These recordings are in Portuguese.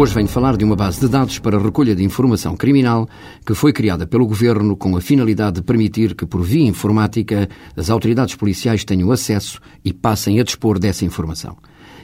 Hoje venho falar de uma base de dados para recolha de informação criminal que foi criada pelo Governo com a finalidade de permitir que, por via informática, as autoridades policiais tenham acesso e passem a dispor dessa informação.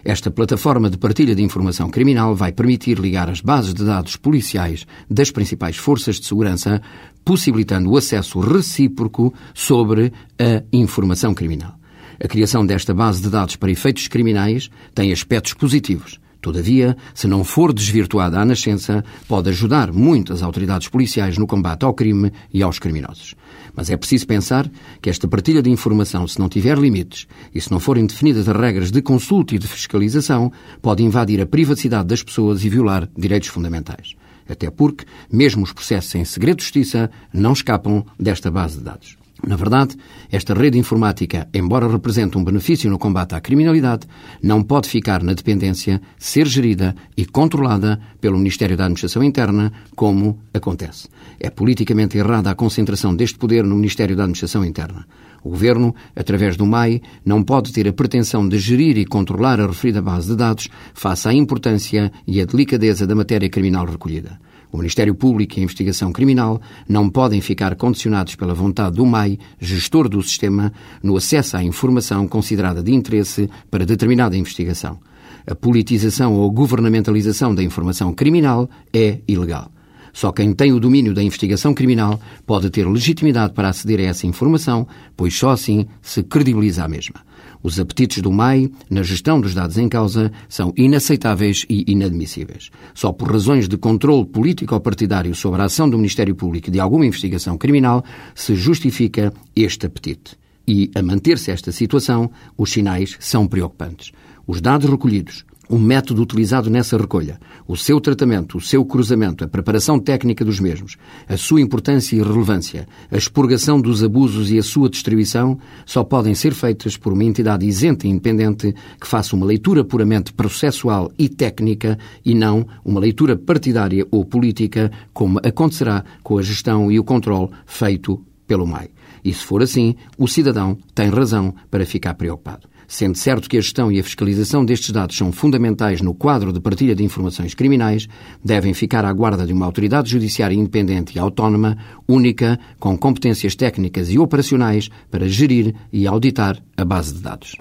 Esta plataforma de partilha de informação criminal vai permitir ligar as bases de dados policiais das principais forças de segurança, possibilitando o acesso recíproco sobre a informação criminal. A criação desta base de dados para efeitos criminais tem aspectos positivos. Todavia, se não for desvirtuada à nascença, pode ajudar muito as autoridades policiais no combate ao crime e aos criminosos. Mas é preciso pensar que esta partilha de informação, se não tiver limites e se não forem definidas as regras de consulta e de fiscalização, pode invadir a privacidade das pessoas e violar direitos fundamentais. Até porque, mesmo os processos em segredo de justiça não escapam desta base de dados. Na verdade, esta rede informática, embora represente um benefício no combate à criminalidade, não pode ficar na dependência, ser gerida e controlada pelo Ministério da Administração Interna, como acontece. É politicamente errada a concentração deste poder no Ministério da Administração Interna. O Governo, através do MAI, não pode ter a pretensão de gerir e controlar a referida base de dados face à importância e à delicadeza da matéria criminal recolhida. O Ministério Público e a Investigação Criminal não podem ficar condicionados pela vontade do MAI, gestor do sistema, no acesso à informação considerada de interesse para determinada investigação. A politização ou governamentalização da informação criminal é ilegal. Só quem tem o domínio da investigação criminal pode ter legitimidade para aceder a essa informação, pois só assim se credibiliza a mesma. Os apetites do MAI na gestão dos dados em causa são inaceitáveis e inadmissíveis. Só por razões de controle político ou partidário sobre a ação do Ministério Público de alguma investigação criminal se justifica este apetite. E, a manter-se esta situação, os sinais são preocupantes. Os dados recolhidos, o método utilizado nessa recolha, o seu tratamento, o seu cruzamento, a preparação técnica dos mesmos, a sua importância e relevância, a expurgação dos abusos e a sua distribuição só podem ser feitas por uma entidade isenta e independente que faça uma leitura puramente processual e técnica e não uma leitura partidária ou política, como acontecerá com a gestão e o controle feito pelo MAI. E se for assim, o cidadão tem razão para ficar preocupado. Sendo certo que a gestão e a fiscalização destes dados são fundamentais no quadro de partilha de informações criminais, devem ficar à guarda de uma autoridade judiciária independente e autónoma, única, com competências técnicas e operacionais para gerir e auditar a base de dados.